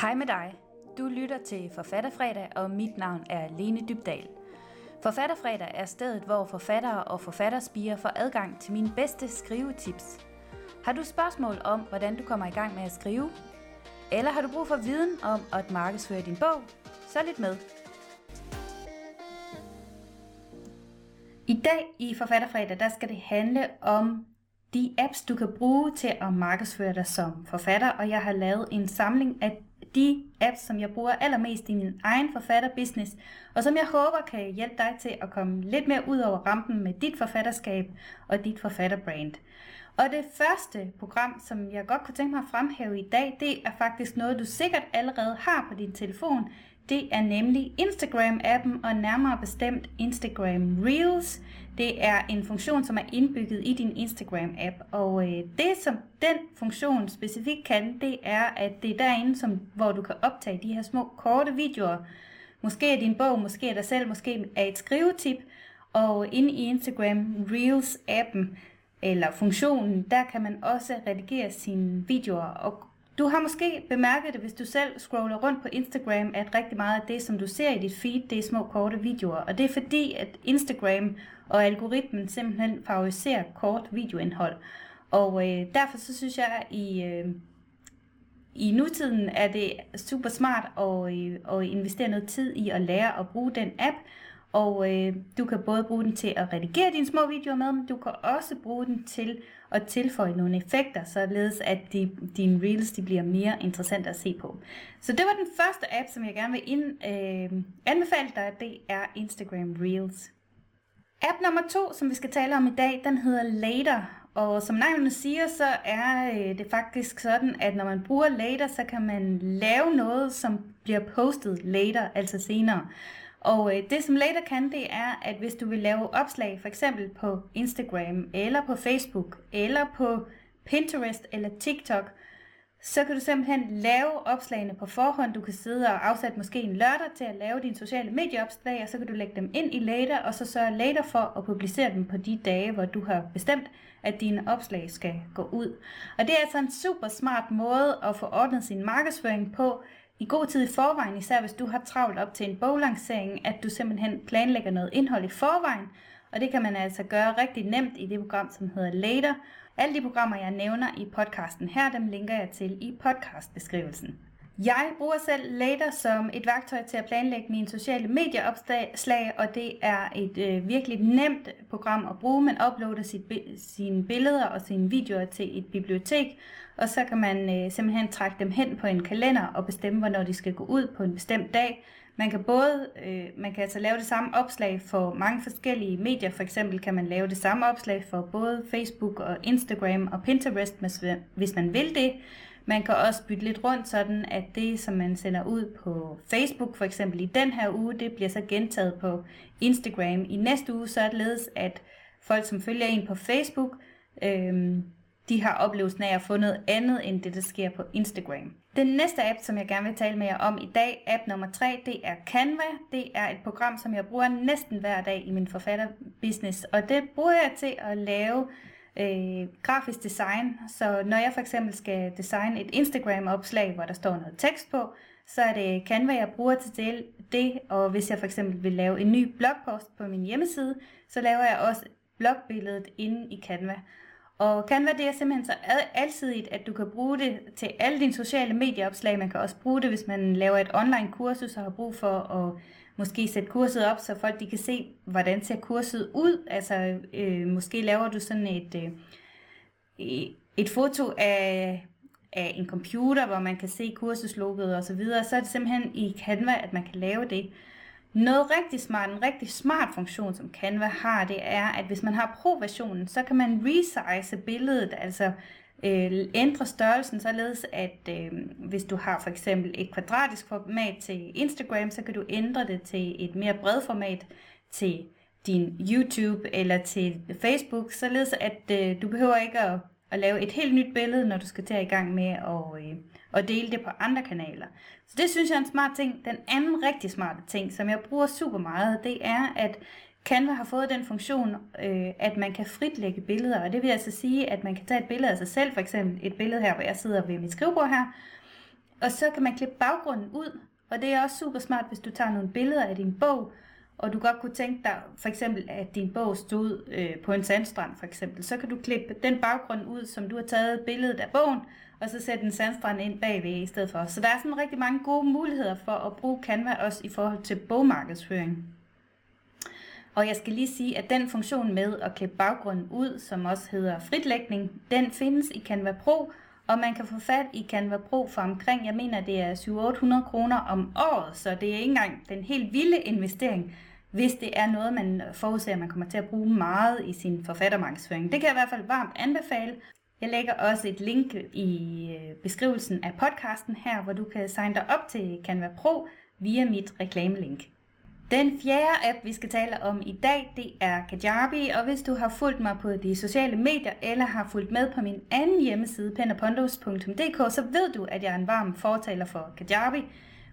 Hej med dig. Du lytter til Forfatterfredag, og mit navn er Lene Dybdal. Forfatterfredag er stedet, hvor forfattere og forfatterspiger får adgang til mine bedste skrivetips. Har du spørgsmål om, hvordan du kommer i gang med at skrive? Eller har du brug for viden om at markedsføre din bog? Så lidt med. I dag i Forfatterfredag, der skal det handle om de apps, du kan bruge til at markedsføre dig som forfatter, og jeg har lavet en samling af de apps, som jeg bruger allermest i min egen forfatterbusiness, og som jeg håber kan hjælpe dig til at komme lidt mere ud over rampen med dit forfatterskab og dit forfatterbrand. Og det første program, som jeg godt kunne tænke mig at fremhæve i dag, det er faktisk noget, du sikkert allerede har på din telefon. Det er nemlig Instagram-appen, og nærmere bestemt Instagram Reels. Det er en funktion, som er indbygget i din Instagram-app, og øh, det som den funktion specifikt kan, det er, at det er derinde, som, hvor du kan optage de her små korte videoer. Måske er din bog, måske er dig selv, måske er et skrivetip, og inde i Instagram Reels-appen, eller funktionen, der kan man også redigere sine videoer. Og du har måske bemærket det, hvis du selv scroller rundt på Instagram, at rigtig meget af det, som du ser i dit feed, det er små korte videoer. Og det er fordi, at Instagram og algoritmen simpelthen favoriserer kort videoindhold. Og øh, derfor så synes jeg, at i, øh, i nutiden er det super smart at, øh, at investere noget tid i at lære at bruge den app, og øh, du kan både bruge den til at redigere dine små videoer med, men du kan også bruge den til at tilføje nogle effekter, således at de, dine reels de bliver mere interessante at se på. Så det var den første app, som jeg gerne vil ind, øh, anbefale dig, det er Instagram Reels. App nummer to, som vi skal tale om i dag, den hedder Later. Og som navnet siger, så er øh, det faktisk sådan, at når man bruger Later, så kan man lave noget, som bliver postet later, altså senere. Og øh, det som Later kan, det er, at hvis du vil lave opslag, for eksempel på Instagram, eller på Facebook, eller på Pinterest, eller TikTok, så kan du simpelthen lave opslagene på forhånd. Du kan sidde og afsætte måske en lørdag til at lave dine sociale medieopslag, og så kan du lægge dem ind i Later, og så sørge Later for at publicere dem på de dage, hvor du har bestemt, at dine opslag skal gå ud. Og det er altså en super smart måde at få ordnet sin markedsføring på, i god tid i forvejen, især hvis du har travlt op til en boglancering, at du simpelthen planlægger noget indhold i forvejen, og det kan man altså gøre rigtig nemt i det program, som hedder Later. Alle de programmer, jeg nævner i podcasten her, dem linker jeg til i podcastbeskrivelsen. Jeg bruger selv Later som et værktøj til at planlægge mine sociale medieopslag, og det er et øh, virkelig nemt program at bruge. Man uploader sit, sine billeder og sine videoer til et bibliotek, og så kan man øh, simpelthen trække dem hen på en kalender og bestemme, hvornår de skal gå ud på en bestemt dag. Man kan både, øh, man kan altså lave det samme opslag for mange forskellige medier. For eksempel kan man lave det samme opslag for både Facebook og Instagram og Pinterest, hvis man vil det. Man kan også bytte lidt rundt, sådan at det, som man sender ud på Facebook, for eksempel i den her uge, det bliver så gentaget på Instagram i næste uge, så er det ledes, at folk, som følger en på Facebook, øhm, de har oplevelsen af at få noget andet, end det, der sker på Instagram. Den næste app, som jeg gerne vil tale med jer om i dag, app nummer 3, det er Canva. Det er et program, som jeg bruger næsten hver dag i min forfatterbusiness, og det bruger jeg til at lave øh, grafisk design. Så når jeg for eksempel skal designe et Instagram-opslag, hvor der står noget tekst på, så er det Canva, jeg bruger til det. Og hvis jeg for eksempel vil lave en ny blogpost på min hjemmeside, så laver jeg også blogbilledet inde i Canva. Og Canva det er simpelthen så alsidigt, at du kan bruge det til alle dine sociale medieopslag. Man kan også bruge det, hvis man laver et online kursus og har brug for at måske sætte kurset op, så folk de kan se, hvordan ser kurset ud. Altså øh, måske laver du sådan et, øh, et foto af, af en computer, hvor man kan se kursuslogoet og så videre. Så er det simpelthen i Canva, at man kan lave det. Noget rigtig smart, en rigtig smart funktion, som Canva har, det er, at hvis man har pro-versionen, så kan man resize billedet, altså øh, ændre størrelsen således, at øh, hvis du har for eksempel et kvadratisk format til Instagram, så kan du ændre det til et mere bredt format til din YouTube eller til Facebook, således at øh, du behøver ikke at, at lave et helt nyt billede, når du skal til i gang med at, øh, og dele det på andre kanaler. Så det synes jeg er en smart ting. Den anden rigtig smarte ting, som jeg bruger super meget, det er, at Canva har fået den funktion, øh, at man kan fritlægge billeder, og det vil altså sige, at man kan tage et billede af sig selv, for eksempel et billede her, hvor jeg sidder ved mit skrivebord her, Og så kan man klippe baggrunden ud, og det er også super smart, hvis du tager nogle billeder af din bog, og du godt kunne tænke dig for eksempel, at din bog stod øh, på en sandstrand for eksempel, så kan du klippe den baggrund ud, som du har taget billedet af bogen, og så sætte en sandstrand ind bagved i stedet for. Så der er sådan rigtig mange gode muligheder for at bruge Canva også i forhold til bogmarkedsføring. Og jeg skal lige sige, at den funktion med at klippe baggrunden ud, som også hedder fritlægning, den findes i Canva Pro, og man kan få fat i Canva Pro for omkring, jeg mener det er 700-800 kroner om året, så det er ikke engang den helt vilde investering, hvis det er noget, man forudser, at man kommer til at bruge meget i sin forfattermarkedsføring. Det kan jeg i hvert fald varmt anbefale. Jeg lægger også et link i øh, beskrivelsen af podcasten her, hvor du kan signe dig op til Canva Pro via mit reklamelink. Den fjerde app, vi skal tale om i dag, det er Kajabi, og hvis du har fulgt mig på de sociale medier, eller har fulgt med på min anden hjemmeside, penapondos.dk, så ved du, at jeg er en varm fortaler for Kajabi.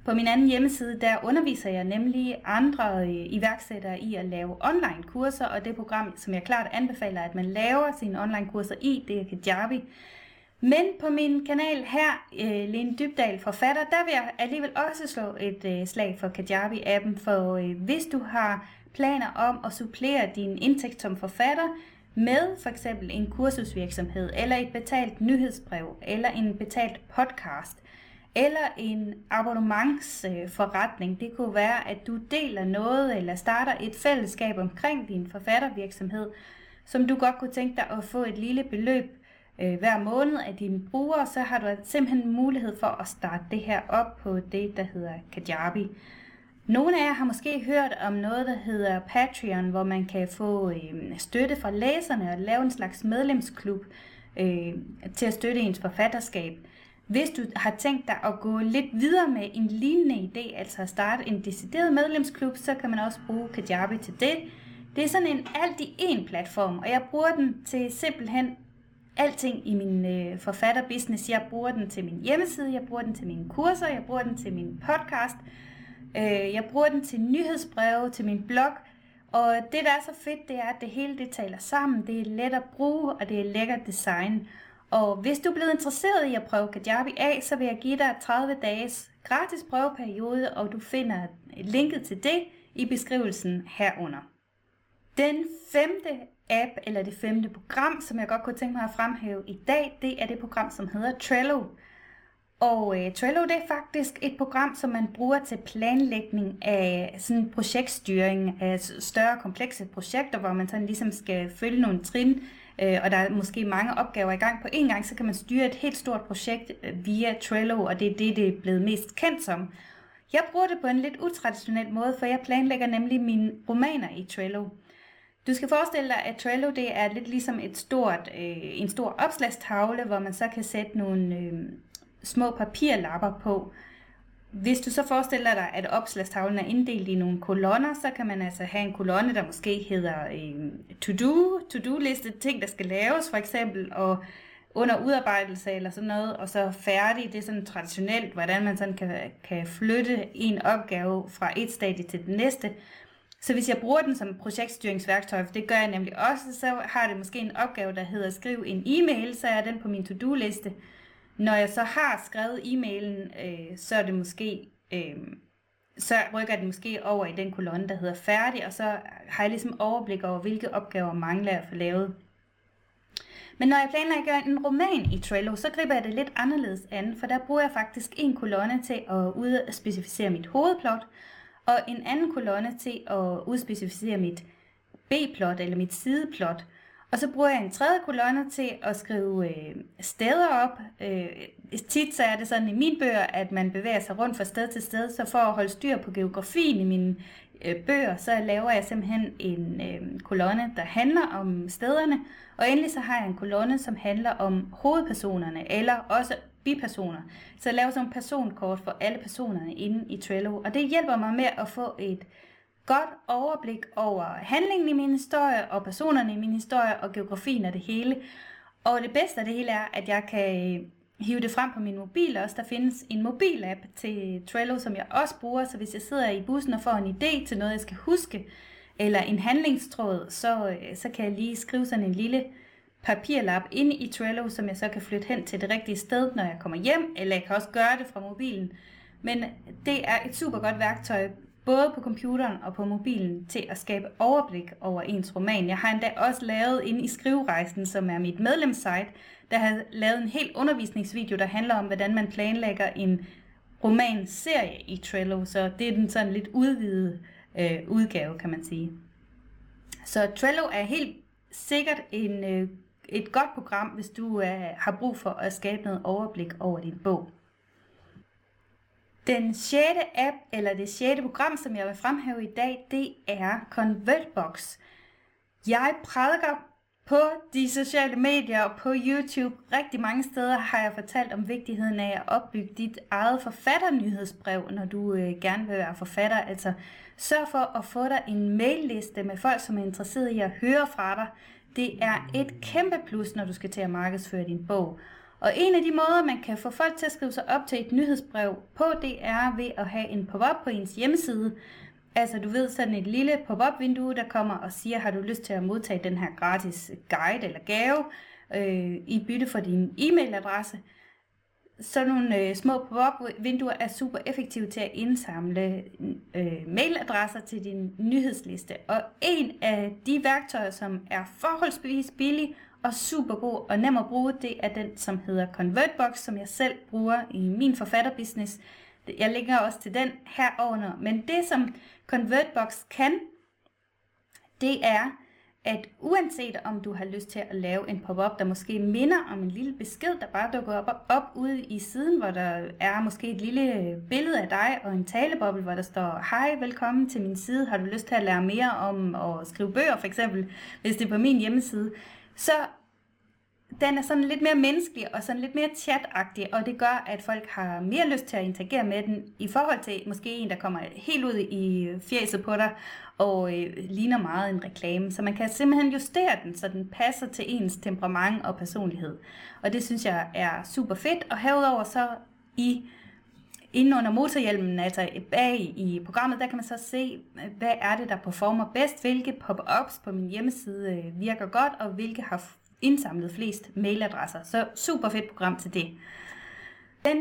På min anden hjemmeside, der underviser jeg nemlig andre øh, iværksættere i at lave online kurser, og det program, som jeg klart anbefaler, at man laver sine online kurser i, det er Kajabi. Men på min kanal her, øh, Lene Dybdal Forfatter, der vil jeg alligevel også slå et øh, slag for Kajabi-appen, for hvis du har planer om at supplere din indtægt som forfatter med for eksempel en kursusvirksomhed, eller et betalt nyhedsbrev, eller en betalt podcast, eller en abonnementsforretning. Det kunne være, at du deler noget, eller starter et fællesskab omkring din forfattervirksomhed, som du godt kunne tænke dig at få et lille beløb øh, hver måned af dine brugere, så har du simpelthen mulighed for at starte det her op på det, der hedder Kajabi. Nogle af jer har måske hørt om noget, der hedder Patreon, hvor man kan få øh, støtte fra læserne og lave en slags medlemsklub øh, til at støtte ens forfatterskab. Hvis du har tænkt dig at gå lidt videre med en lignende idé, altså at starte en decideret medlemsklub, så kan man også bruge Kajabi til det. Det er sådan en alt i en platform, og jeg bruger den til simpelthen alting i min øh, forfatterbusiness. Jeg bruger den til min hjemmeside, jeg bruger den til mine kurser, jeg bruger den til min podcast, øh, jeg bruger den til nyhedsbreve, til min blog. Og det, der er så fedt, det er, at det hele det taler sammen. Det er let at bruge, og det er lækkert design. Og hvis du er blevet interesseret i at prøve Kajabi af, så vil jeg give dig 30 dages gratis prøveperiode, og du finder linket til det i beskrivelsen herunder. Den femte app eller det femte program, som jeg godt kunne tænke mig at fremhæve i dag, det er det program, som hedder Trello. Og øh, Trello det er faktisk et program, som man bruger til planlægning af sådan projektstyring af større komplekse projekter, hvor man sådan ligesom skal følge nogle trin, øh, og der er måske mange opgaver i gang på en gang, så kan man styre et helt stort projekt øh, via Trello, og det er det, det er blevet mest kendt som. Jeg bruger det på en lidt utraditionel måde, for jeg planlægger nemlig mine romaner i Trello. Du skal forestille dig, at Trello det er lidt ligesom et stort, øh, en stor opslagstavle, hvor man så kan sætte nogle øh, små papirlapper på. Hvis du så forestiller dig, at opslagstavlen er inddelt i nogle kolonner, så kan man altså have en kolonne, der måske hedder øh, to-do, to-do-liste, ting, der skal laves for eksempel, og under udarbejdelse eller sådan noget, og så færdig. Det er sådan traditionelt, hvordan man sådan kan, kan flytte en opgave fra et stadie til det næste. Så hvis jeg bruger den som projektstyringsværktøj, for det gør jeg nemlig også, så har det måske en opgave, der hedder skriv en e-mail, så er den på min to-do-liste. Når jeg så har skrevet e-mailen, øh, så er det måske, øh, så rykker den måske over i den kolonne, der hedder færdig, og så har jeg ligesom overblik over, hvilke opgaver mangler jeg få lavet. Men når jeg planlægger en roman i Trello, så griber jeg det lidt anderledes an, for der bruger jeg faktisk en kolonne til at udspecificere mit hovedplot, og en anden kolonne til at udspecificere mit B-plot eller mit sideplot. Og så bruger jeg en tredje kolonne til at skrive øh, steder op. Øh, tit så er det sådan i mine bøger, at man bevæger sig rundt fra sted til sted, så for at holde styr på geografien i mine øh, bøger, så laver jeg simpelthen en øh, kolonne, der handler om stederne, og endelig så har jeg en kolonne, som handler om hovedpersonerne, eller også bipersoner. Så jeg laver sådan en personkort for alle personerne inde i Trello, og det hjælper mig med at få et godt overblik over handlingen i min historie, og personerne i min historie, og geografien af det hele. Og det bedste af det hele er, at jeg kan øh, hive det frem på min mobil også. Der findes en mobilapp til Trello, som jeg også bruger, så hvis jeg sidder i bussen og får en idé til noget, jeg skal huske, eller en handlingstråd, så, øh, så kan jeg lige skrive sådan en lille papirlap ind i Trello, som jeg så kan flytte hen til det rigtige sted, når jeg kommer hjem, eller jeg kan også gøre det fra mobilen. Men det er et super godt værktøj, både på computeren og på mobilen, til at skabe overblik over ens roman. Jeg har endda også lavet inde i Skriverejsen, som er mit medlemssite, der har lavet en helt undervisningsvideo, der handler om, hvordan man planlægger en romanserie i Trello, så det er den sådan lidt udvidede øh, udgave, kan man sige. Så Trello er helt sikkert en, øh, et godt program, hvis du øh, har brug for at skabe noget overblik over din bog. Den sjette app, eller det sjette program, som jeg vil fremhæve i dag, det er ConvertBox. Jeg prædiker på de sociale medier og på YouTube. Rigtig mange steder har jeg fortalt om vigtigheden af at opbygge dit eget forfatternyhedsbrev, når du øh, gerne vil være forfatter. Altså sørg for at få dig en mailliste med folk, som er interesseret i at høre fra dig. Det er et kæmpe plus, når du skal til at markedsføre din bog. Og en af de måder, man kan få folk til at skrive sig op til et nyhedsbrev på, det er ved at have en pop-up på ens hjemmeside. Altså du ved sådan et lille pop-up vindue, der kommer og siger, har du lyst til at modtage den her gratis guide eller gave øh, i bytte for din e-mailadresse. Sådan nogle øh, små pop-up vinduer er super effektive til at indsamle øh, mailadresser til din nyhedsliste. Og en af de værktøjer, som er forholdsvis billig og super god og nem at bruge, det er den, som hedder ConvertBox, som jeg selv bruger i min forfatterbusiness. Jeg linker også til den herunder. Men det, som ConvertBox kan, det er, at uanset om du har lyst til at lave en pop-up, der måske minder om en lille besked, der bare dukker op, op ude i siden, hvor der er måske et lille billede af dig og en taleboble, hvor der står, hej, velkommen til min side, har du lyst til at lære mere om at skrive bøger for eksempel, hvis det er på min hjemmeside, så den er sådan lidt mere menneskelig og sådan lidt mere chatagtig, og det gør, at folk har mere lyst til at interagere med den, i forhold til måske en, der kommer helt ud i fjeset på dig, og øh, ligner meget en reklame. Så man kan simpelthen justere den, så den passer til ens temperament og personlighed. Og det synes jeg er super fedt, og herudover så i Inden under motorhjelmen, altså bag i programmet, der kan man så se, hvad er det, der performer bedst, hvilke pop-ups på min hjemmeside øh, virker godt, og hvilke har indsamlet flest mailadresser. Så super fedt program til det. Den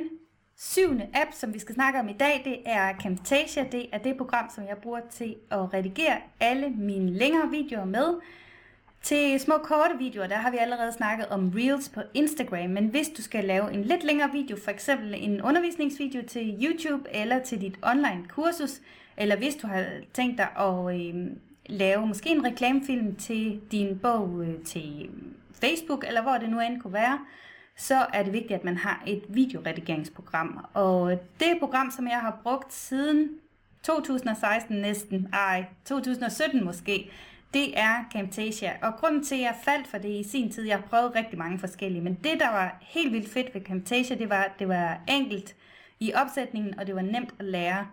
syvende app, som vi skal snakke om i dag, det er Camtasia. Det er det program, som jeg bruger til at redigere alle mine længere videoer med. Til små korte videoer, der har vi allerede snakket om Reels på Instagram, men hvis du skal lave en lidt længere video, for eksempel en undervisningsvideo til YouTube eller til dit online kursus, eller hvis du har tænkt dig at øh, lave måske en reklamefilm til din bog øh, til Facebook, eller hvor det nu end kunne være, så er det vigtigt, at man har et videoredigeringsprogram. Og det program, som jeg har brugt siden 2016 næsten, ej, 2017 måske, det er Camtasia. Og grunden til, at jeg faldt for det i sin tid, jeg har prøvet rigtig mange forskellige, men det, der var helt vildt fedt ved Camtasia, det var, at det var enkelt i opsætningen, og det var nemt at lære.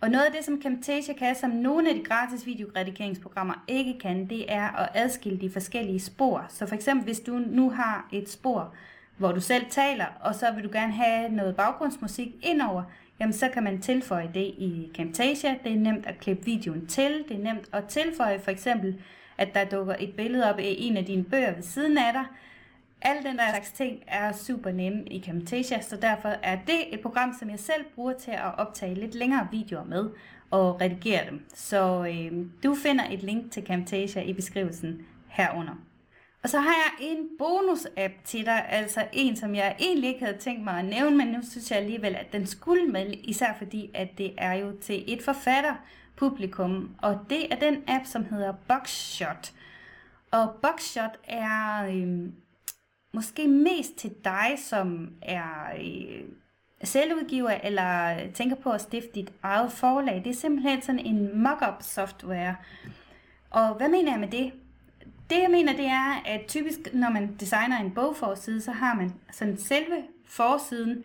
Og noget af det, som Camtasia kan, som nogle af de gratis videoredigeringsprogrammer ikke kan, det er at adskille de forskellige spor. Så for eksempel, hvis du nu har et spor, hvor du selv taler, og så vil du gerne have noget baggrundsmusik indover, jamen så kan man tilføje det i Camtasia. Det er nemt at klippe videoen til. Det er nemt at tilføje for eksempel, at der dukker et billede op i en af dine bøger ved siden af dig, alle den der slags ting er super nemme i Camtasia, så derfor er det et program, som jeg selv bruger til at optage lidt længere videoer med og redigere dem. Så øh, du finder et link til Camtasia i beskrivelsen herunder. Og så har jeg en bonus-app til dig, altså en, som jeg egentlig ikke havde tænkt mig at nævne, men nu synes jeg alligevel, at den skulle med, især fordi, at det er jo til et forfatterpublikum, og det er den app, som hedder Boxshot. Og Boxshot er øh, måske mest til dig, som er øh, selvudgiver eller tænker på at stifte dit eget forlag. Det er simpelthen sådan en mock-up software. Og hvad mener jeg med det? Det jeg mener, det er, at typisk når man designer en bogforside, så har man sådan selve forsiden,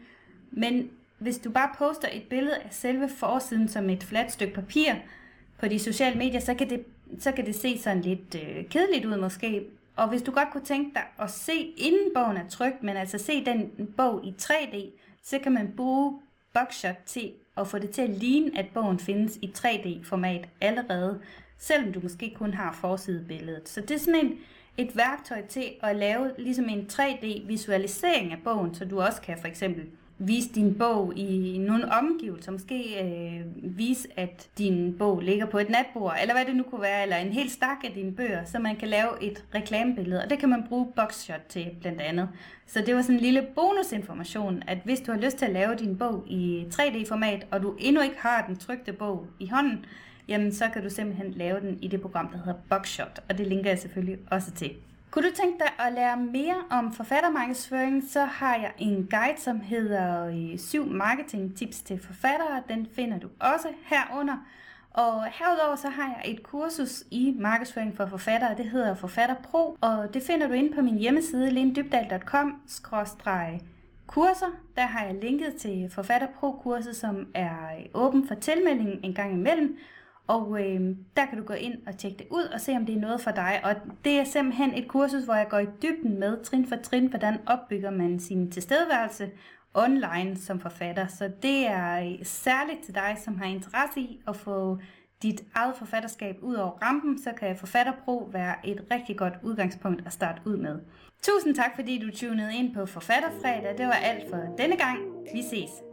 men hvis du bare poster et billede af selve forsiden som et fladt stykke papir på de sociale medier, så kan det, så kan det se sådan lidt øh, kedeligt ud måske. Og hvis du godt kunne tænke dig at se, inden bogen er trygt, men altså se den bog i 3D, så kan man bruge Buckshot til at få det til at ligne, at bogen findes i 3D-format allerede, selvom du måske kun har forsidebilledet. Så det er sådan en, et værktøj til at lave ligesom en 3D-visualisering af bogen, så du også kan for eksempel vise din bog i nogle omgivelser, måske øh, vise, at din bog ligger på et natbord, eller hvad det nu kunne være, eller en helt stak af dine bøger, så man kan lave et reklamebillede, og det kan man bruge Boxshot til blandt andet. Så det var sådan en lille bonusinformation, at hvis du har lyst til at lave din bog i 3D-format, og du endnu ikke har den trygte bog i hånden, jamen så kan du simpelthen lave den i det program, der hedder Boxshot, og det linker jeg selvfølgelig også til. Kunne du tænke dig at lære mere om forfattermarkedsføring, så har jeg en guide, som hedder øh, 7 marketing tips til forfattere. Den finder du også herunder. Og herudover så har jeg et kursus i markedsføring for forfattere, det hedder Forfatter Pro, og det finder du inde på min hjemmeside lindybdal.com kurser. Der har jeg linket til Forfatter Pro-kurset, som er øh, åben for tilmelding en gang imellem, og øh, der kan du gå ind og tjekke det ud og se, om det er noget for dig. Og det er simpelthen et kursus, hvor jeg går i dybden med trin for trin, hvordan opbygger man sin tilstedeværelse online som forfatter. Så det er øh, særligt til dig, som har interesse i at få dit eget forfatterskab ud over rampen, så kan Forfatterpro være et rigtig godt udgangspunkt at starte ud med. Tusind tak, fordi du tunede ind på Forfatterfredag. Det var alt for denne gang. Vi ses.